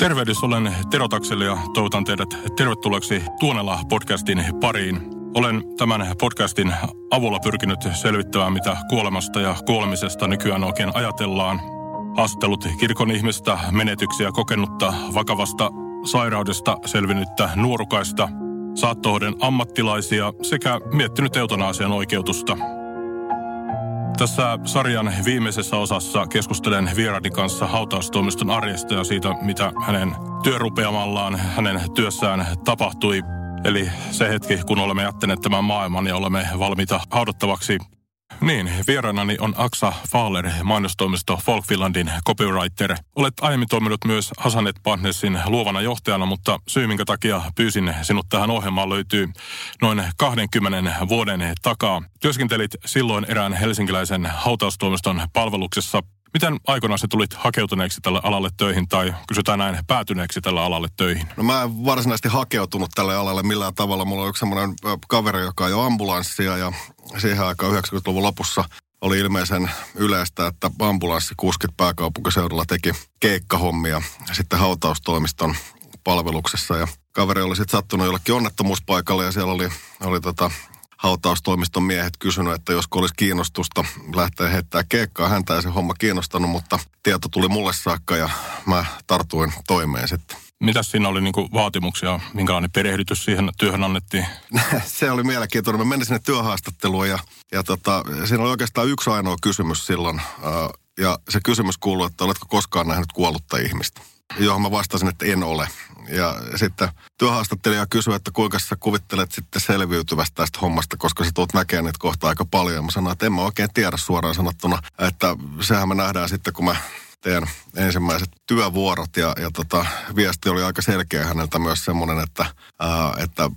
Tervehdys, olen Tero Takseli ja toivotan teidät tervetulleeksi Tuonella podcastin pariin. Olen tämän podcastin avulla pyrkinyt selvittämään, mitä kuolemasta ja kuolemisesta nykyään oikein ajatellaan. Haastattelut kirkon ihmistä, menetyksiä kokenutta, vakavasta sairaudesta selvinnyttä nuorukaista, saattohoiden ammattilaisia sekä miettinyt eutanaasian oikeutusta – tässä sarjan viimeisessä osassa keskustelen vieraiden kanssa hautaustoimiston arjesta ja siitä, mitä hänen työrupeamallaan, hänen työssään tapahtui. Eli se hetki, kun olemme jättäneet tämän maailman ja olemme valmiita haudattavaksi niin, vieraanani on Aksa Fahler, mainostoimisto Folkfinlandin copywriter. Olet aiemmin toiminut myös Hasanet Partnersin luovana johtajana, mutta syy minkä takia pyysin sinut tähän ohjelmaan löytyy noin 20 vuoden takaa. Työskentelit silloin erään helsinkiläisen hautaustoimiston palveluksessa Miten aikoinaan se tulit hakeutuneeksi tälle alalle töihin tai kysytään näin päätyneeksi tälle alalle töihin? No mä en varsinaisesti hakeutunut tälle alalle millään tavalla. Mulla on yksi semmoinen kaveri, joka ajoi ambulanssia ja siihen aikaan 90-luvun lopussa oli ilmeisen yleistä, että ambulanssikuskit pääkaupunkiseudulla teki keikkahommia sitten hautaustoimiston palveluksessa ja kaveri oli sitten sattunut jollekin onnettomuuspaikalle ja siellä oli, oli tota, hautaustoimiston miehet kysynyt, että josko olisi kiinnostusta lähteä heittää keikkaa. Häntä ei se homma kiinnostanut, mutta tieto tuli mulle saakka ja mä tartuin toimeen sitten. Mitäs siinä oli niinku vaatimuksia, minkälainen perehdytys siihen työhön annettiin? se oli mielenkiintoinen. Mä menin sinne työhaastatteluun ja, ja tota, siinä oli oikeastaan yksi ainoa kysymys silloin. ja se kysymys kuului, että oletko koskaan nähnyt kuollutta ihmistä? Johon mä vastasin, että en ole. Ja sitten työhaastattelija kysyi, että kuinka sä kuvittelet sitten selviytyvästä tästä hommasta, koska sä tulet näkemään niitä kohta aika paljon. Mä sanoin, että en mä oikein tiedä suoraan sanottuna, että sehän me nähdään sitten, kun mä teen ensimmäiset työvuorot ja, ja tota, viesti oli aika selkeä häneltä myös semmoinen, että, ää, että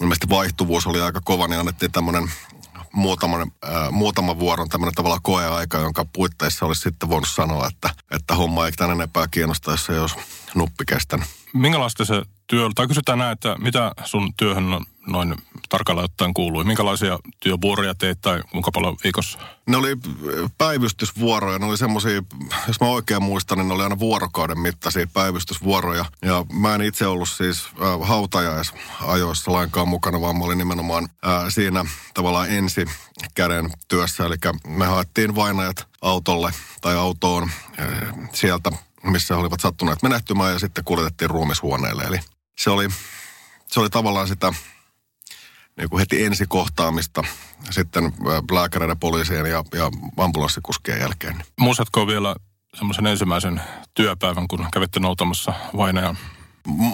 ilmeisesti vaihtuvuus oli aika kova, niin annettiin tämmöinen muutaman, äh, muutaman vuoron tämmöinen tavallaan koeaika, jonka puitteissa olisi sitten voinut sanoa, että, että homma ei tämän enempää kiinnosta, jos nuppi kestänyt. Minkälaista se työ, tai kysytään näin, että mitä sun työhön noin tarkalleen ottaen kuului? Minkälaisia työvuoroja teet tai kuinka paljon viikossa? Ne oli päivystysvuoroja. Ne oli semmoisia, jos mä oikein muistan, niin ne oli aina vuorokauden mittaisia päivystysvuoroja. Ja mä en itse ollut siis äh, hautajaisajoissa lainkaan mukana, vaan mä olin nimenomaan äh, siinä tavallaan ensi käden työssä. Eli me haettiin vainajat autolle tai autoon äh, sieltä missä he olivat sattuneet menehtymään ja sitten kuljetettiin ruumishuoneelle. Eli se oli, se oli tavallaan sitä niin kuin heti ensikohtaamista sitten lääkäreiden, poliisien ja, ja ambulanssikuskien jälkeen. Muistatko vielä semmoisen ensimmäisen työpäivän, kun kävitte noutamassa vainajan?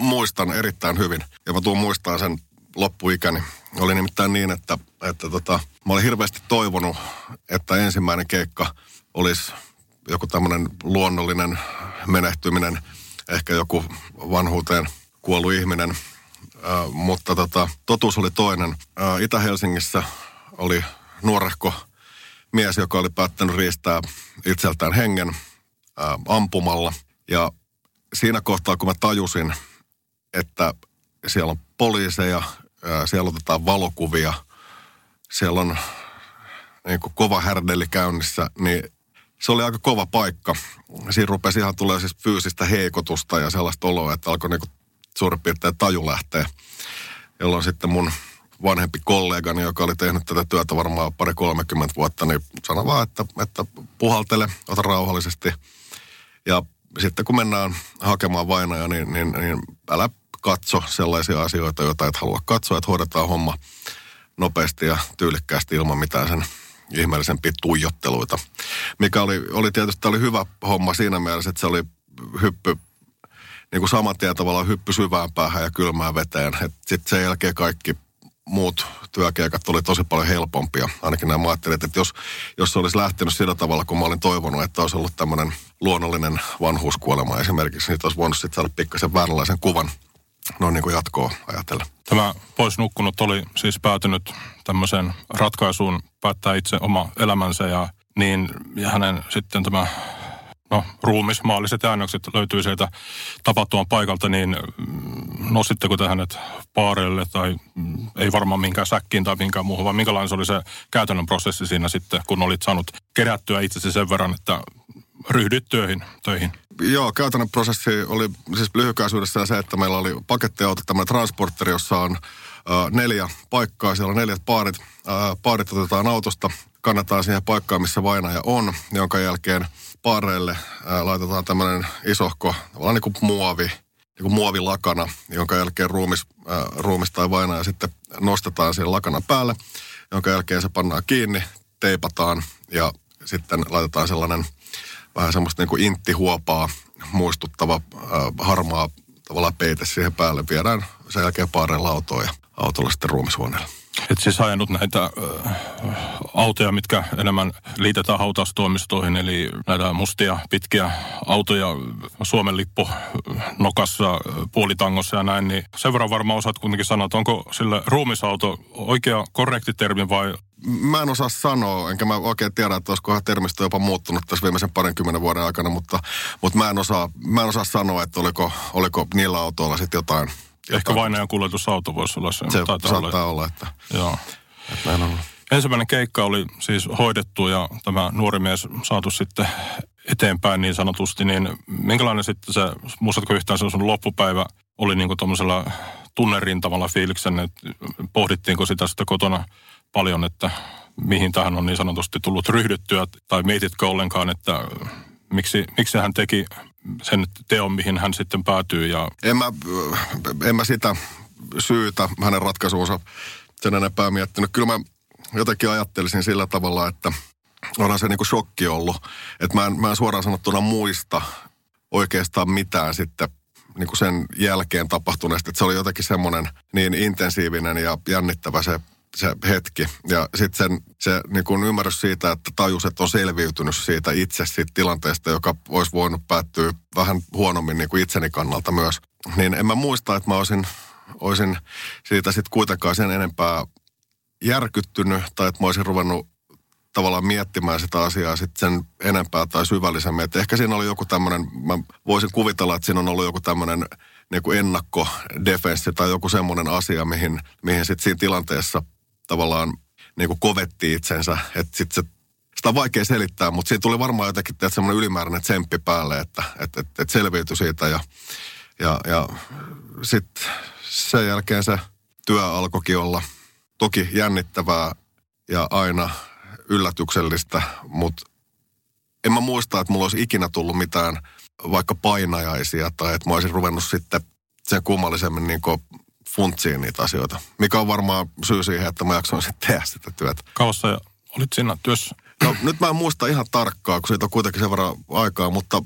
Muistan erittäin hyvin. Ja mä tuun muistaa sen loppuikäni. Oli nimittäin niin, että, että tota, mä olin hirveästi toivonut, että ensimmäinen keikka olisi joku tämmöinen luonnollinen menehtyminen, ehkä joku vanhuuteen kuollut ihminen. Äh, mutta tota, totuus oli toinen. Äh, Itä-Helsingissä oli nuorehko mies, joka oli päättänyt riistää itseltään hengen äh, ampumalla. Ja siinä kohtaa, kun mä tajusin, että siellä on poliiseja, äh, siellä otetaan valokuvia, siellä on niin kuin kova härdeli käynnissä, niin se oli aika kova paikka. Siinä rupesi ihan tulee siis fyysistä heikotusta ja sellaista oloa, että alkoi niinku suurin piirtein taju lähteä. Jolloin sitten mun vanhempi kollegani, joka oli tehnyt tätä työtä varmaan pari 30 vuotta, niin sanoi vaan, että, että puhaltele, ota rauhallisesti. Ja sitten kun mennään hakemaan vainoja, niin, niin, niin älä katso sellaisia asioita, joita et halua katsoa, että hoidetaan homma nopeasti ja tyylikkäästi ilman mitään sen ihmeellisempiä tuijotteluita. Mikä oli, oli tietysti oli hyvä homma siinä mielessä, että se oli hyppy niin kuin saman tien tavallaan hyppy syvään päähän ja kylmään veteen. Sitten sen jälkeen kaikki muut työkeikat oli tosi paljon helpompia. Ainakin nämä ajattelin, että jos, jos se olisi lähtenyt sillä tavalla, kun mä olin toivonut, että olisi ollut tämmöinen luonnollinen vanhuuskuolema esimerkiksi, niin olisi voinut sitten saada pikkasen vääränlaisen kuvan noin niin kuin jatkoa ajatellen. Tämä pois nukkunut oli siis päätynyt tämmöiseen ratkaisuun päättää itse oma elämänsä ja niin ja hänen sitten tämä no, ruumis, maalliset äännökset löytyy sieltä tapahtuman paikalta, niin mm, nostitteko te hänet paareille tai mm, ei varmaan minkään säkkiin tai minkään muuhun, vaan minkälainen se oli se käytännön prosessi siinä sitten, kun olit saanut kerättyä itsesi sen verran, että ryhdyt työihin, töihin? Joo, käytännön prosessi oli siis lyhykäisyydessä se, että meillä oli pakettiauto, tämmöinen transporteri, jossa on äh, neljä paikkaa, siellä on neljät paarit. Äh, paarit otetaan autosta, kannetaan siihen paikkaan, missä vainaja on, jonka jälkeen paareille ää, laitetaan tämmöinen isohko, tavallaan niin kuin muovi, niin kuin muovilakana, jonka jälkeen ruumis, ää, ruumis tai vainaja sitten nostetaan siihen lakana päälle, jonka jälkeen se pannaan kiinni, teipataan ja sitten laitetaan sellainen vähän semmoista niin kuin inttihuopaa muistuttava ää, harmaa tavallaan peite siihen päälle. Viedään sen jälkeen paareilla autoon ja autolla sitten ruumishuoneelle. Et siis ajanut näitä äh, autoja, mitkä enemmän liitetään hautaustoimistoihin, eli näitä mustia pitkiä autoja, Suomen lippu nokassa, puolitangossa ja näin, niin sen verran varmaan osaat kuitenkin sanoa, että onko sille ruumisauto oikea korrekti termi vai Mä en osaa sanoa, enkä mä oikein tiedä, että olisikohan termistö jopa muuttunut tässä viimeisen parinkymmenen vuoden aikana, mutta, mutta mä, en osaa, mä en osaa sanoa, että oliko, oliko niillä autoilla sitten jotain Ehkä vainajan kuljetusauto voisi olla se. Se saattaa olla, olla että, Joo. että näin on. Ensimmäinen keikka oli siis hoidettu ja tämä nuori mies saatu sitten eteenpäin niin sanotusti, niin minkälainen sitten se, muistatko yhtään se sun loppupäivä oli niin kuin tuommoisella tunnerintamalla fiiliksen, että pohdittiinko sitä sitten kotona paljon, että mihin tähän on niin sanotusti tullut ryhdyttyä, tai mietitkö ollenkaan, että miksi, miksi hän teki sen teon, mihin hän sitten päätyy. Ja... En, mä, en mä sitä syytä hänen ratkaisuunsa sen enempää miettinyt. Kyllä mä jotenkin ajattelisin sillä tavalla, että onhan se niinku shokki ollut. Että mä en, mä en suoraan sanottuna muista oikeastaan mitään sitten niin kuin sen jälkeen tapahtuneesta. Että se oli jotenkin semmoinen niin intensiivinen ja jännittävä se se hetki. Ja sitten se niin kuin ymmärrys siitä, että tajus, että on selviytynyt siitä itse siitä tilanteesta, joka olisi voinut päättyä vähän huonommin niin kuin itseni kannalta myös. Niin en mä muista, että mä olisin, olisin siitä sitten kuitenkaan sen enempää järkyttynyt tai että mä olisin ruvennut tavallaan miettimään sitä asiaa sitten sen enempää tai syvällisemmin. Et ehkä siinä oli joku tämmöinen, mä voisin kuvitella, että siinä on ollut joku tämmöinen niin kuin ennakkodefenssi tai joku semmoinen asia, mihin, mihin sitten siinä tilanteessa tavallaan niin kuin kovetti itsensä. Että sitten se, sitä on vaikea selittää, mutta siitä tuli varmaan jotenkin semmoinen ylimääräinen tsemppi päälle, että et, et, et selviytyi siitä. Ja, ja, ja sitten sen jälkeen se työ alkoikin olla toki jännittävää ja aina yllätyksellistä, mutta en mä muista, että mulla olisi ikinä tullut mitään vaikka painajaisia tai että mä olisin ruvennut sitten sen kummallisemmin niin funtsiin niitä asioita. Mikä on varmaan syy siihen, että mä jaksoin sitten tehdä sitä työtä. Kauassa ja olit siinä työssä? No nyt mä en muista ihan tarkkaa, kun siitä on kuitenkin sen verran aikaa, mutta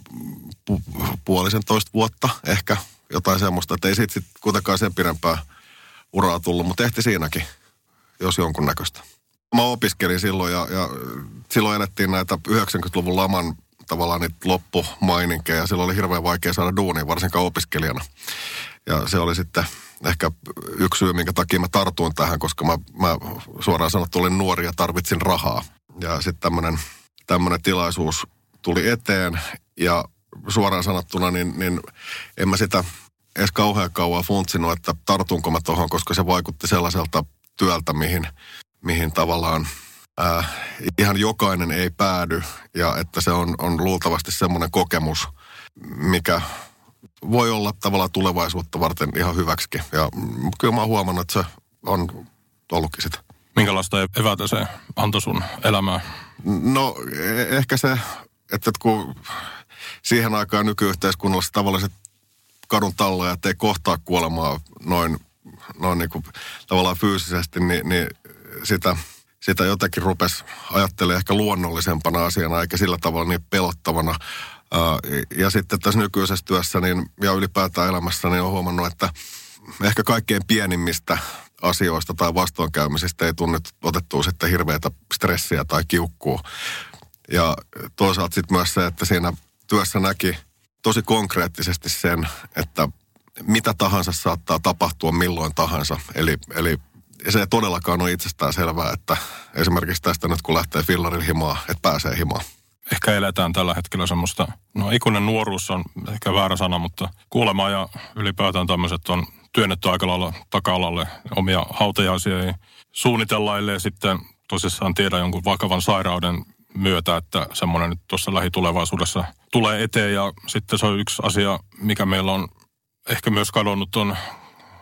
pu- puolisen toista vuotta ehkä jotain semmoista, että ei siitä sitten kuitenkaan sen pidempää uraa tullut, mutta ehti siinäkin, jos jonkunnäköistä. Mä opiskelin silloin ja, ja silloin elettiin näitä 90-luvun laman tavallaan niitä loppumaininkeja. Silloin oli hirveän vaikea saada duunia, varsinkaan opiskelijana. Ja se oli sitten ehkä yksi syy, minkä takia mä tartuin tähän, koska mä, mä suoraan sanottu olin nuori ja tarvitsin rahaa. Ja sitten tämmöinen tilaisuus tuli eteen ja suoraan sanottuna, niin, niin en mä sitä edes kauhean kauan funtsinut, että tartunko mä tuohon, koska se vaikutti sellaiselta työltä, mihin, mihin tavallaan ää, ihan jokainen ei päädy ja että se on, on luultavasti semmoinen kokemus, mikä voi olla tavallaan tulevaisuutta varten ihan hyväksi. Ja kyllä mä oon huomannut, että se on ollutkin sitä. Minkälaista evätä se antoi sun elämään? No e- ehkä se, että kun siihen aikaan nykyyhteiskunnassa tavalliset kadun tallajat ei kohtaa kuolemaa noin, noin niin kuin tavallaan fyysisesti, niin, niin sitä, sitä jotenkin rupesi ajattelemaan ehkä luonnollisempana asiana, eikä sillä tavalla niin pelottavana ja sitten tässä nykyisessä työssä niin, ja ylipäätään elämässä niin on huomannut, että ehkä kaikkein pienimmistä asioista tai vastoinkäymisistä ei tunne otettua sitten hirveätä stressiä tai kiukkua. Ja toisaalta sitten myös se, että siinä työssä näki tosi konkreettisesti sen, että, mitä tahansa saattaa tapahtua milloin tahansa. Eli, eli se ei todellakaan ole itsestään selvää, että esimerkiksi tästä nyt kun lähtee fillarin himaa, että pääsee himaan. Ehkä eletään tällä hetkellä semmoista, no ikuinen nuoruus on ehkä väärä sana, mutta kuolema ja ylipäätään tämmöiset on työnnetty aika lailla taka-alalle. Omia hautajaisia ei suunnitella, ellei sitten tosissaan tiedä jonkun vakavan sairauden myötä, että semmoinen nyt tuossa lähitulevaisuudessa tulee eteen. Ja sitten se on yksi asia, mikä meillä on ehkä myös kadonnut, on,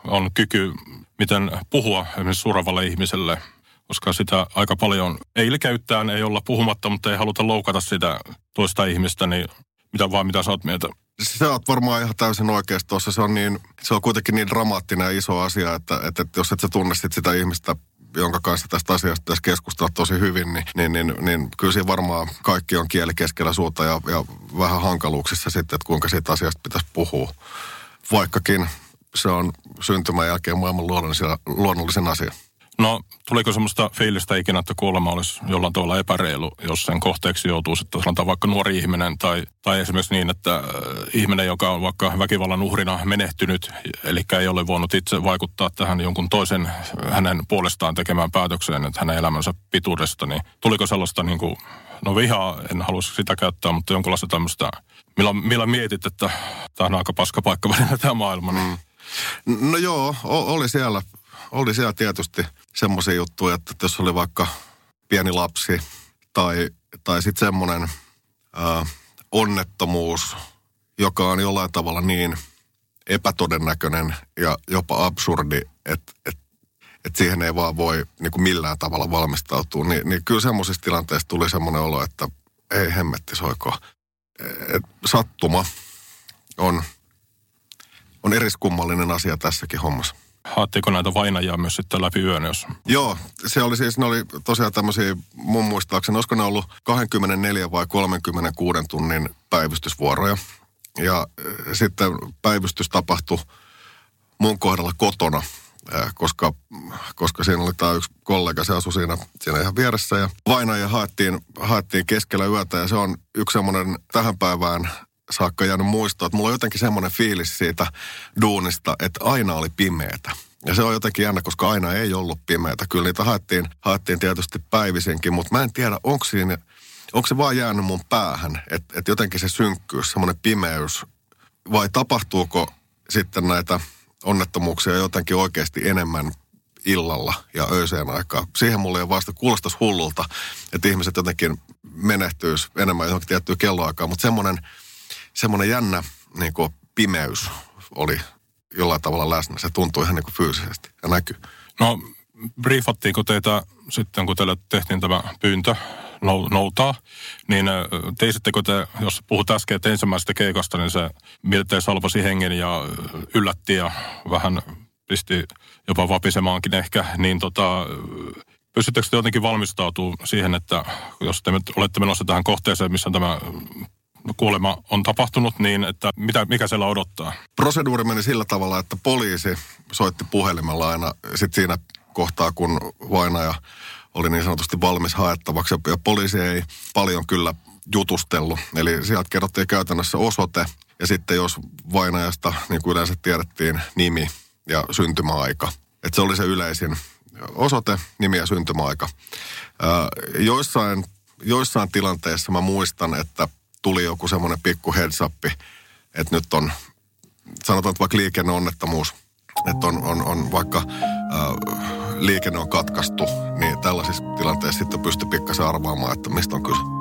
on kyky, miten puhua esimerkiksi suravalle ihmiselle, koska sitä aika paljon ei ilkeyttään, ei olla puhumatta, mutta ei haluta loukata sitä toista ihmistä, niin mitä vaan mitä sä oot mieltä? Sä oot varmaan ihan täysin oikeassa tuossa. Se on, niin, se on kuitenkin niin dramaattinen ja iso asia, että, että, että jos et sä tunnistit sitä ihmistä jonka kanssa tästä asiasta pitäisi keskustella tosi hyvin, niin, niin, niin, niin kyllä siinä varmaan kaikki on kieli keskellä suuta ja, ja vähän hankaluuksissa sitten, että kuinka siitä asiasta pitäisi puhua. Vaikkakin se on syntymän jälkeen maailman luonnollisin asia. No, tuliko semmoista fiilistä ikinä, että kuolema olisi jollain tavalla epäreilu, jos sen kohteeksi joutuu sitten sanotaan vaikka nuori ihminen tai, tai esimerkiksi niin, että äh, ihminen, joka on vaikka väkivallan uhrina menehtynyt, eli ei ole voinut itse vaikuttaa tähän jonkun toisen hänen puolestaan tekemään päätökseen, että hänen elämänsä pituudesta, niin tuliko sellaista niin kuin, no vihaa, en halua sitä käyttää, mutta jonkunlaista tämmöistä, millä, millä mietit, että tämä on aika paska paikka välillä tämä maailma. Niin. Mm. No joo, oli siellä oli siellä tietysti semmoisia juttuja, että jos oli vaikka pieni lapsi tai, tai sitten semmoinen onnettomuus, joka on jollain tavalla niin epätodennäköinen ja jopa absurdi, että, että, että siihen ei vaan voi niin kuin millään tavalla valmistautua, niin, niin kyllä semmoisissa tilanteissa tuli semmoinen olo, että ei hemmetti soiko. Et sattuma on, on eriskummallinen asia tässäkin hommassa. Haattiinko näitä vainajia myös sitten läpi yön, jos... Joo, se oli siis, ne oli tosiaan tämmöisiä, mun muistaakseni, olisiko ne ollut 24 vai 36 tunnin päivystysvuoroja. Ja äh, sitten päivystys tapahtui mun kohdalla kotona, koska, koska siinä oli tämä yksi kollega, se asui siinä, siinä ihan vieressä. Ja vainaja haettiin, haettiin keskellä yötä ja se on yksi semmoinen tähän päivään saakka jäänyt muistoa, että mulla on jotenkin semmoinen fiilis siitä duunista, että aina oli pimeätä. Ja se on jotenkin jännä, koska aina ei ollut pimeätä. Kyllä niitä haettiin, haettiin tietysti päivisinkin, mutta mä en tiedä, onko siinä, onko se vaan jäänyt mun päähän, että, että jotenkin se synkkyys, semmoinen pimeys, vai tapahtuuko sitten näitä onnettomuuksia jotenkin oikeasti enemmän illalla ja öiseen aikaan. Siihen mulle ei vasta kuulostaisi hullulta, että ihmiset jotenkin menehtyisi enemmän johonkin tiettyä kelloaikaan, mutta semmoinen semmoinen jännä niin kuin pimeys oli jollain tavalla läsnä. Se tuntui ihan niin kuin fyysisesti ja näkyy. No, briefattiinko teitä sitten, kun teille tehtiin tämä pyyntö noutaa, niin teisittekö te, jos puhut äsken ensimmäisestä keikasta, niin se miltei salvasi hengen ja yllätti ja vähän pisti jopa vapisemaankin ehkä, niin tota, pystyttekö te jotenkin valmistautumaan siihen, että jos te olette menossa tähän kohteeseen, missä tämä kuolema on tapahtunut, niin että mitä, mikä siellä odottaa? Proseduuri meni sillä tavalla, että poliisi soitti puhelimella aina sit siinä kohtaa, kun vainaja oli niin sanotusti valmis haettavaksi. Ja poliisi ei paljon kyllä jutustellut. Eli sieltä kerrottiin käytännössä osoite ja sitten jos vainajasta, niin kuin yleensä tiedettiin, nimi ja syntymäaika. Että se oli se yleisin osoite, nimi ja syntymäaika. Joissain, joissain tilanteissa mä muistan, että tuli joku semmoinen pikku heads up, että nyt on, sanotaan että vaikka liikenneonnettomuus, että on, on, on vaikka äh, liikenne on katkaistu, niin tällaisissa tilanteissa sitten pystyy pikkasen arvaamaan, että mistä on kyse.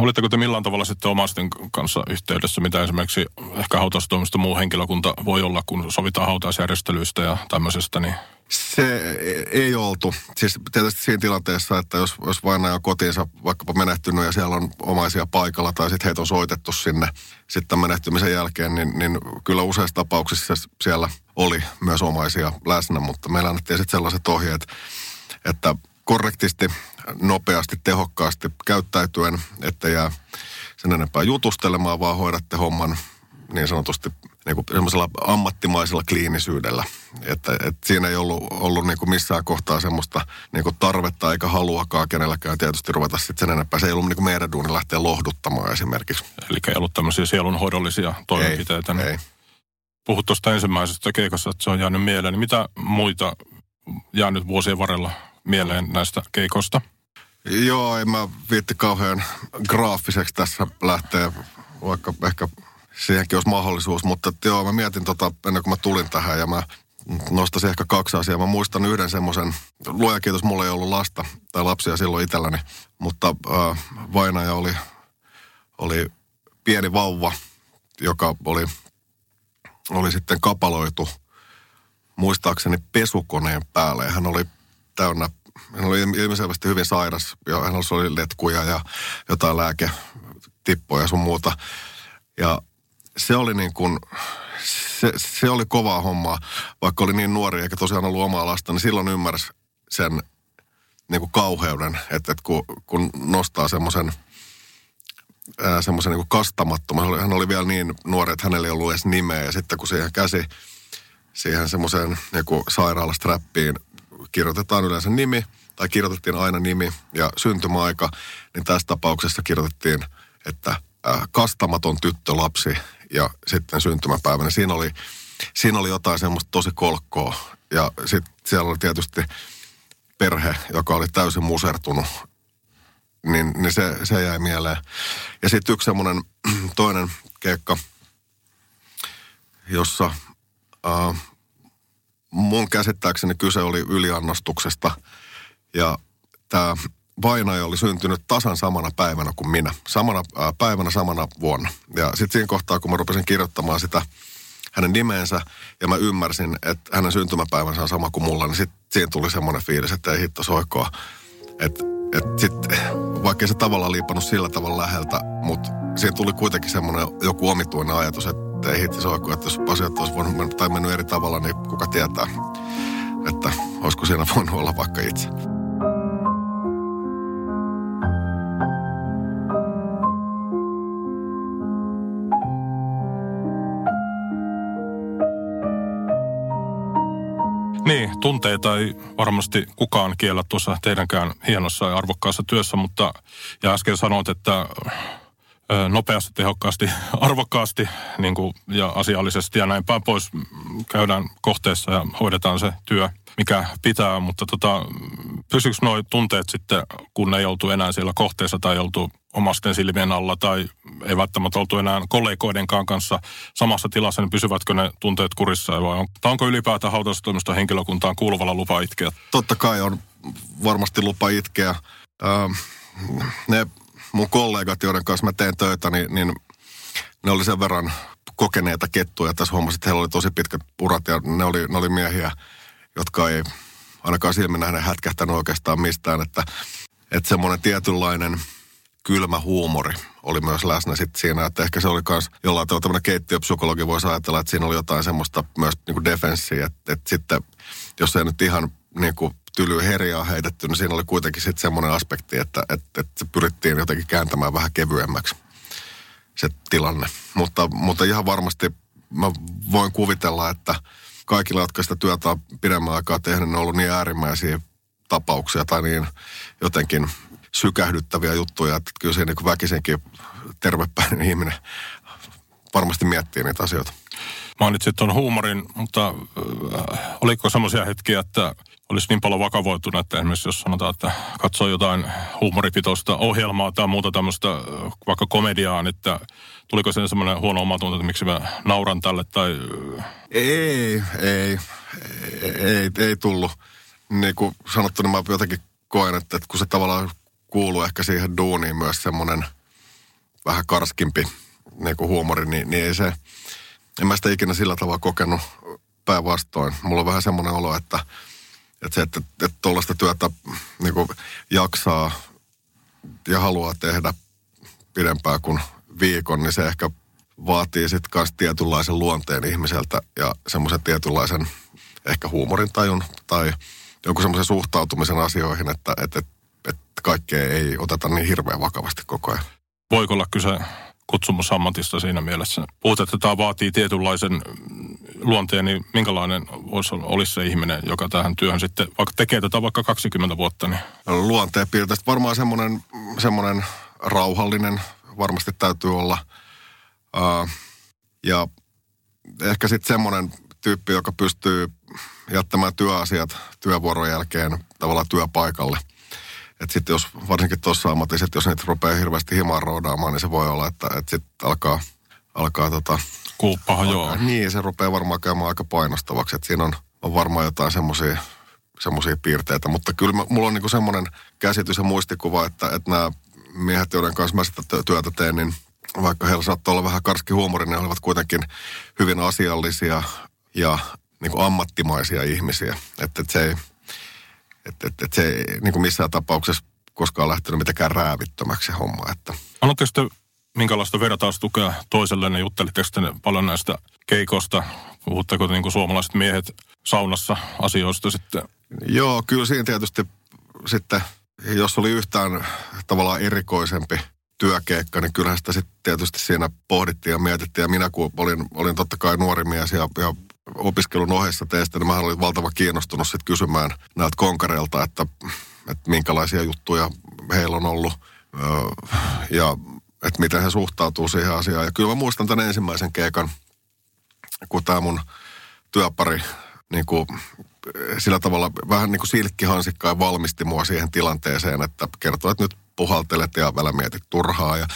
Olitteko te millään tavalla sitten omaisten kanssa yhteydessä, mitä esimerkiksi ehkä hautaustoimisto muu henkilökunta voi olla, kun sovitaan hautausjärjestelyistä ja tämmöisestä, niin se ei oltu. Siis tietysti siinä tilanteessa, että jos, jos vainaja on kotiinsa vaikkapa menehtynyt ja siellä on omaisia paikalla tai sitten heitä on soitettu sinne sitten menehtymisen jälkeen, niin, niin kyllä useissa tapauksissa siellä oli myös omaisia läsnä, mutta meillä annettiin sitten sellaiset ohjeet, että korrektisti, nopeasti, tehokkaasti käyttäytyen, että jää sen enempää jutustelemaan, vaan hoidatte homman niin sanotusti niin kuin semmoisella ammattimaisella kliinisyydellä. Että, että siinä ei ollut, ollut niin kuin missään kohtaa semmoista niin kuin tarvetta eikä haluakaan kenelläkään tietysti ruveta sitten sen enempää. Se ei ollut niin kuin meidän duuni lähteä lohduttamaan esimerkiksi. Eli ei ollut tämmöisiä sielunhoidollisia toimenpiteitä. Ei, ei. Puhut tuosta ensimmäisestä keikasta, että se on jäänyt mieleen. Niin mitä muita jäänyt vuosien varrella mieleen näistä keikosta? Joo, en mä viitti kauhean graafiseksi tässä lähteä, vaikka ehkä siihenkin olisi mahdollisuus. Mutta joo, mä mietin tota ennen kuin mä tulin tähän ja mä nostaisin ehkä kaksi asiaa. Mä muistan yhden semmoisen, luoja kiitos, mulla ei ollut lasta tai lapsia silloin itselläni, mutta äh, vainaja oli, oli pieni vauva, joka oli, oli sitten kapaloitu muistaakseni pesukoneen päälle. hän oli täynnä, hän oli ilmiselvästi hyvin sairas ja hän oli letkuja ja jotain lääketippoja ja sun muuta. Ja se oli niin kuin, se, se oli kovaa hommaa, vaikka oli niin nuori eikä tosiaan ollut omaa lasta, niin silloin ymmärsi sen niin kuin kauheuden, että, että kun, kun nostaa semmoisen semmoisen niin kastamattoman, hän oli vielä niin nuori, että hänellä ei ollut edes nimeä, ja sitten kun siihen käsi siihen semmoiseen niin sairaalastrappiin kirjoitetaan yleensä nimi, tai kirjoitettiin aina nimi ja syntymäaika, niin tässä tapauksessa kirjoitettiin, että kastamaton tyttölapsi ja sitten syntymäpäivänä. Siinä oli, siinä oli jotain semmoista tosi kolkkoa. Ja sitten siellä oli tietysti perhe, joka oli täysin musertunut. Niin, niin se, se jäi mieleen. Ja sitten yksi semmoinen toinen keikka, jossa äh, mun käsittääkseni kyse oli yliannostuksesta. Ja tämä vainaja oli syntynyt tasan samana päivänä kuin minä. Samana ää, päivänä, samana vuonna. Ja sitten siinä kohtaa, kun mä rupesin kirjoittamaan sitä hänen nimensä, ja mä ymmärsin, että hänen syntymäpäivänsä on sama kuin mulla, niin sitten siinä tuli semmoinen fiilis, että ei hitto soikoa. Että et sitten, vaikka se tavallaan liipannut sillä tavalla läheltä, mutta siinä tuli kuitenkin semmoinen joku omituinen ajatus, että ei hitto soikoa, että jos asiat olisi voinut mennä, tai mennyt eri tavalla, niin kuka tietää, että olisiko siinä voinut olla vaikka itse. Tunteita ei varmasti kukaan kiellä tuossa teidänkään hienossa ja arvokkaassa työssä, mutta ja äsken sanoit, että nopeasti, tehokkaasti, arvokkaasti niin kuin, ja asiallisesti ja näin päin pois käydään kohteessa ja hoidetaan se työ, mikä pitää. Mutta tota, pysyykö nuo tunteet sitten, kun ei oltu enää siellä kohteessa tai oltu omasten silmien alla tai ei välttämättä oltu enää kollegoidenkaan kanssa samassa tilassa, niin pysyvätkö ne tunteet kurissa vai on, tai onko ylipäätään hautaustoimiston henkilökuntaan kuuluvalla lupa itkeä? Totta kai on varmasti lupa itkeä. Ähm, ne mun kollegat, joiden kanssa mä teen töitä, niin, niin ne oli sen verran kokeneita kettuja. Tässä huomasin, että heillä oli tosi pitkät purat ja ne oli, ne oli miehiä, jotka ei ainakaan silmin nähden hätkähtänyt oikeastaan mistään. Että, että semmoinen tietynlainen kylmä huumori oli myös läsnä sitten siinä, että ehkä se oli myös jollain tavalla tämmöinen keittiöpsykologi voisi ajatella, että siinä oli jotain semmoista myös niin kuin defenssiä, että, että sitten jos ei nyt ihan niin kuin tyly herjaa heitetty, niin siinä oli kuitenkin sitten semmoinen aspekti, että, että, että se pyrittiin jotenkin kääntämään vähän kevyemmäksi se tilanne. Mutta, mutta ihan varmasti mä voin kuvitella, että kaikilla, jotka sitä työtä on pidemmän aikaa tehnyt, ne on ollut niin äärimmäisiä tapauksia tai niin jotenkin sykähdyttäviä juttuja, että kyllä se niin väkisenkin tervepäinen ihminen varmasti miettii niitä asioita. Mainitsit tuon huumorin, mutta äh, oliko semmoisia hetkiä, että olisi niin paljon vakavoitunut, että esimerkiksi jos sanotaan, että katsoo jotain huumoripitoista ohjelmaa tai muuta tämmöistä vaikka komediaa, että tuliko sen semmoinen huono omatunto, että miksi mä nauran tälle tai... Ei, ei, ei, ei tullut. Niin kuin sanottu, niin mä jotenkin koen, että, että kun se tavallaan kuuluu ehkä siihen duuniin myös semmoinen vähän karskimpi niin kuin huumori, niin, niin ei se, en mä sitä ikinä sillä tavalla kokenut päinvastoin. Mulla on vähän semmoinen olo, että että se, että, että tuollaista työtä niin kuin jaksaa ja haluaa tehdä pidempään kuin viikon, niin se ehkä vaatii sitten myös tietynlaisen luonteen ihmiseltä ja semmoisen tietynlaisen ehkä huumorintajun tai jonkun semmoisen suhtautumisen asioihin, että, että, että, että kaikkea ei oteta niin hirveän vakavasti koko ajan. Voiko olla kyse kutsumusammatista siinä mielessä. Puhut, että tämä vaatii tietynlaisen mm, luonteen, niin minkälainen olisi, olisi se ihminen, joka tähän työhön sitten, vaikka tekee tätä vaikka 20 vuotta? Niin. Luonteen piirteistä varmaan semmoinen, semmoinen rauhallinen varmasti täytyy olla. Uh, ja ehkä sitten semmoinen tyyppi, joka pystyy jättämään työasiat työvuoron jälkeen tavallaan työpaikalle. Että sitten jos, varsinkin tuossa ammatissa, jos niitä rupeaa hirveästi himaan roodaamaan, niin se voi olla, että, että sitten alkaa, alkaa tota... Kuuppaha, joo. Niin, se rupeaa varmaan käymään aika painostavaksi. Että siinä on, on varmaan jotain semmoisia semmoisia piirteitä. Mutta kyllä mä, mulla on niinku semmoinen käsitys ja muistikuva, että, että nämä miehet, joiden kanssa mä sitä työtä teen, niin vaikka heillä saattaa olla vähän karski huumori, niin he olivat kuitenkin hyvin asiallisia ja niin kuin ammattimaisia ihmisiä. Että, että se ei, että, että, että se ei niin kuin missään tapauksessa koskaan lähtenyt mitenkään räävittömäksi se homma. Että. Annatteko te minkälaista vertaustukea toiselle? Juttelitteko te paljon näistä keikosta? Puhutteko niin kuin suomalaiset miehet saunassa asioista sitten? Joo, kyllä siinä tietysti sitten, jos oli yhtään tavallaan erikoisempi työkeikka, niin kyllähän sitä sitten tietysti siinä pohdittiin ja mietittiin. Ja minä kun olin, olin totta kai nuori mies ja, ja opiskelun ohessa teistä, niin mä olin valtava kiinnostunut sitten kysymään näiltä konkareilta, että, että minkälaisia juttuja heillä on ollut ja että miten he suhtautuu siihen asiaan. Ja kyllä mä muistan tämän ensimmäisen keikan, kun tämä mun työpari niin kuin, sillä tavalla vähän niin kuin silkkihansikkaan valmisti mua siihen tilanteeseen, että kertoi, että nyt puhaltelet ja välillä mietit turhaa. Ja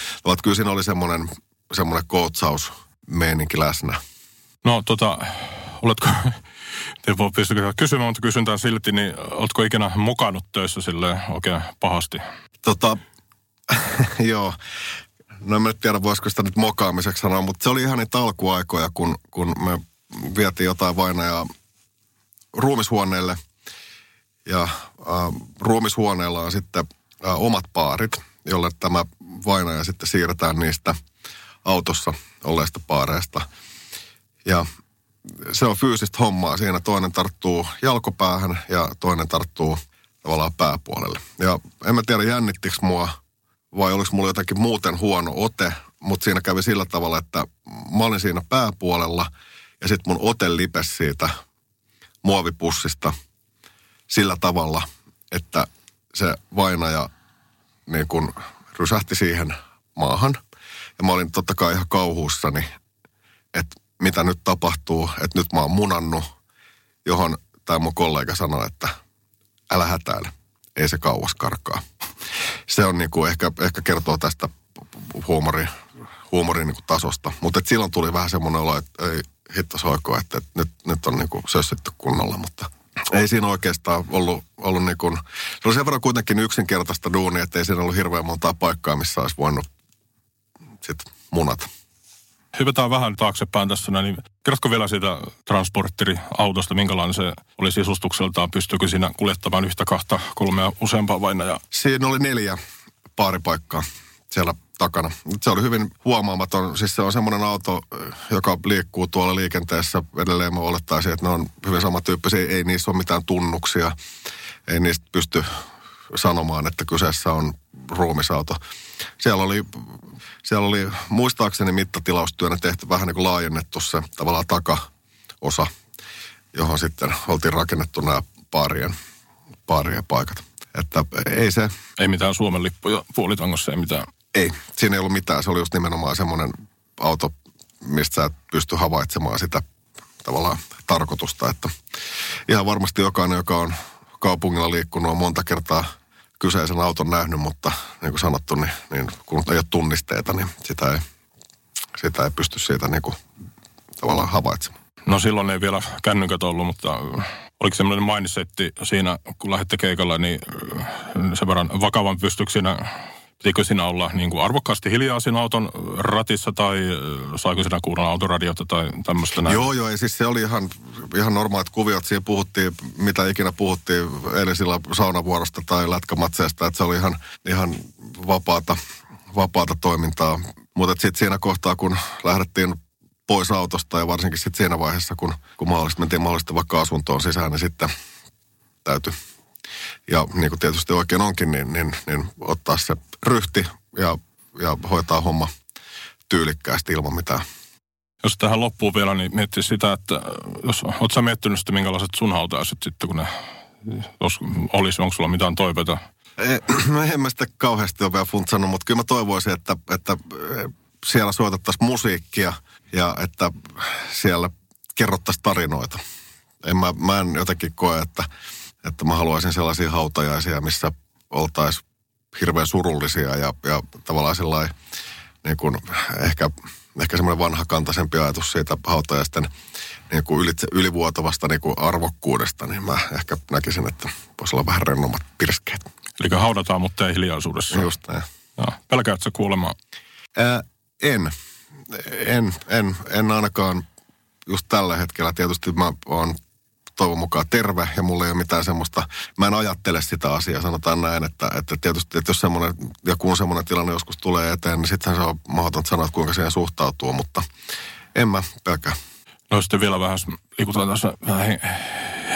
kyllä siinä oli semmoinen, semmoinen kootsaus meininki läsnä. No tota, oletko, te voi pystyä kysymään, mutta kysyn tämän silti, niin oletko ikinä mukannut töissä sille oikein pahasti? Tota, joo. No en tiedä, voisiko sitä nyt mokaamiseksi sanoa, mutta se oli ihan niitä alkuaikoja, kun, kun me vietiin jotain vainajaa ruumishuoneelle. Ja äh, ruumishuoneella on sitten äh, omat paarit, jolle tämä vainaja sitten siirretään niistä autossa olleista paareista. Ja se on fyysistä hommaa. Siinä toinen tarttuu jalkopäähän ja toinen tarttuu tavallaan pääpuolelle. Ja en mä tiedä jännittikö mua vai oliko mulla jotakin muuten huono ote, mutta siinä kävi sillä tavalla, että mä olin siinä pääpuolella ja sitten mun ote lipesi siitä muovipussista sillä tavalla, että se vainaja niin kun rysähti siihen maahan. Ja mä olin totta kai ihan kauhuussani, että mitä nyt tapahtuu, että nyt mä oon munannut, johon tämä mun kollega sanoi, että älä hätäile, ei se kauas karkaa. Se on niin kuin ehkä, ehkä kertoo tästä huumorin, huumorin niin kuin tasosta. Mutta silloin tuli vähän semmoinen olo, että ei hitto soiko, että, että nyt, nyt on niin kuin sössitty kunnolla, mutta ei siinä oikeastaan ollut, ollut niin kuin, se oli sen verran kuitenkin yksinkertaista duunia, että ei siinä ollut hirveän montaa paikkaa, missä olisi voinut sit munata. Hypätään vähän taaksepäin tässä, niin kerrotko vielä siitä transportteriautosta, minkälainen se oli sisustukseltaan, pystyykö siinä kuljettamaan yhtä, kahta, kolmea, useampaa vainajaa? Siinä oli neljä paaripaikkaa siellä takana. Se oli hyvin huomaamaton. Siis se on semmoinen auto, joka liikkuu tuolla liikenteessä. Edelleen mä olettaisin, että ne on hyvin samantyyppisiä. Ei niissä ole mitään tunnuksia. Ei niistä pysty sanomaan, että kyseessä on ruumisauto. Siellä oli, siellä oli muistaakseni mittatilaustyönä tehty vähän niin kuin laajennettu se tavallaan takaosa, johon sitten oltiin rakennettu nämä paarien, paarien paikat. Että ei se... Ei mitään Suomen lippuja puolitangossa, ei mitään. Ei, siinä ei ollut mitään. Se oli just nimenomaan semmoinen auto, mistä sä et pysty havaitsemaan sitä tavallaan tarkoitusta. Että ihan varmasti jokainen, joka on kaupungilla liikkunut, on monta kertaa kyseisen auton nähnyt, mutta niin kuin sanottu, niin, niin kun ei ole tunnisteita, niin sitä ei, sitä ei pysty siitä niin kuin, tavallaan havaitsemaan. No silloin ei vielä kännykät ollut, mutta oliko semmoinen mindsetti siinä, kun lähdette keikalla, niin sen verran vakavan pystyykö siinä Pitikö siinä olla niin kuin arvokkaasti hiljaa siinä auton ratissa tai saiko siinä kuulla autoradiota tai tämmöistä näin? Joo, joo, ja siis se oli ihan, ihan normaalit kuviot. Siinä puhuttiin, mitä ikinä puhuttiin eilisillä saunavuorosta tai lätkämatseesta, että se oli ihan, ihan vapaata, vapaata toimintaa. Mutta sitten siinä kohtaa, kun lähdettiin pois autosta ja varsinkin sitten siinä vaiheessa, kun, kun mahdollisesti mentiin mahdollisesti vaikka asuntoon sisään, niin sitten täytyy ja niin kuin tietysti oikein onkin, niin, niin, niin ottaa se ryhti ja, ja hoitaa homma tyylikkäästi ilman mitään. Jos tähän loppuu vielä, niin miettii sitä, että jos oot sä miettinyt sitten, minkälaiset sun hautajaiset sitten, kun ne, jos olisi, onko sulla mitään toiveita? Ei, no en mä sitä kauheasti ole vielä funtsannut, mutta kyllä mä toivoisin, että, että siellä soitettaisiin musiikkia ja että siellä kerrottaisiin tarinoita. En mä, mä en jotenkin koe, että, että mä haluaisin sellaisia hautajaisia, missä oltaisiin hirveän surullisia ja, ja tavallaan sellainen niin kuin ehkä, ehkä semmoinen vanhakantaisempi ajatus siitä hautajaisten niin kuin ylitse, ylivuotavasta niin kuin arvokkuudesta, niin mä ehkä näkisin, että voisi olla vähän rennommat pirskeet. Eli haudataan, mutta ei hiljaisuudessa. Just näin. No, pelkäätkö kuulemaan? Ää, en. En, en, en ainakaan just tällä hetkellä. Tietysti mä oon toivon mukaan terve ja mulla ei ole mitään semmoista, mä en ajattele sitä asiaa, sanotaan näin, että, että tietysti, että jos semmoinen, ja kun semmoinen tilanne joskus tulee eteen, niin sittenhän se on mahdotonta sanoa, että kuinka siihen suhtautuu, mutta en mä pelkää. No sitten vielä vähän liikutaan tässä vähän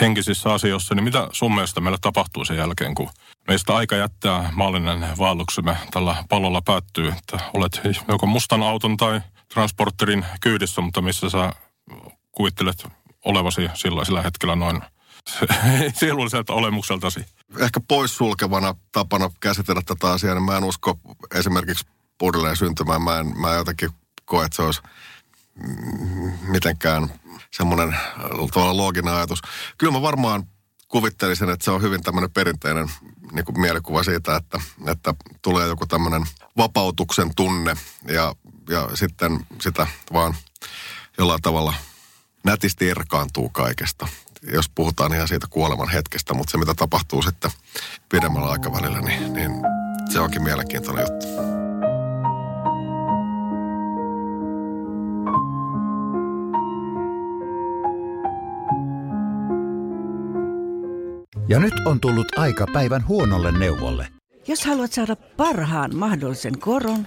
henkisissä asioissa, niin mitä sun mielestä meille tapahtuu sen jälkeen, kun meistä aika jättää maallinen vaelluksemme tällä pallolla päättyy, että olet joko mustan auton tai transporterin kyydissä, mutta missä sä kuvittelet olevasi sillä hetkellä noin sielulliselta olemukseltasi? Ehkä poissulkevana tapana käsitellä tätä asiaa, niin mä en usko esimerkiksi uudelleen syntymään. Mä en, mä jotenkin koe, että se olisi mitenkään semmoinen tavallaan looginen ajatus. Kyllä mä varmaan kuvittelisin, että se on hyvin tämmöinen perinteinen niin kuin mielikuva siitä, että, että tulee joku tämmöinen vapautuksen tunne ja, ja sitten sitä vaan jollain tavalla nätisti erkaantuu kaikesta, jos puhutaan ihan siitä kuoleman hetkestä, mutta se mitä tapahtuu sitten pidemmällä aikavälillä, niin, niin se onkin mielenkiintoinen juttu. Ja nyt on tullut aika päivän huonolle neuvolle. Jos haluat saada parhaan mahdollisen koron,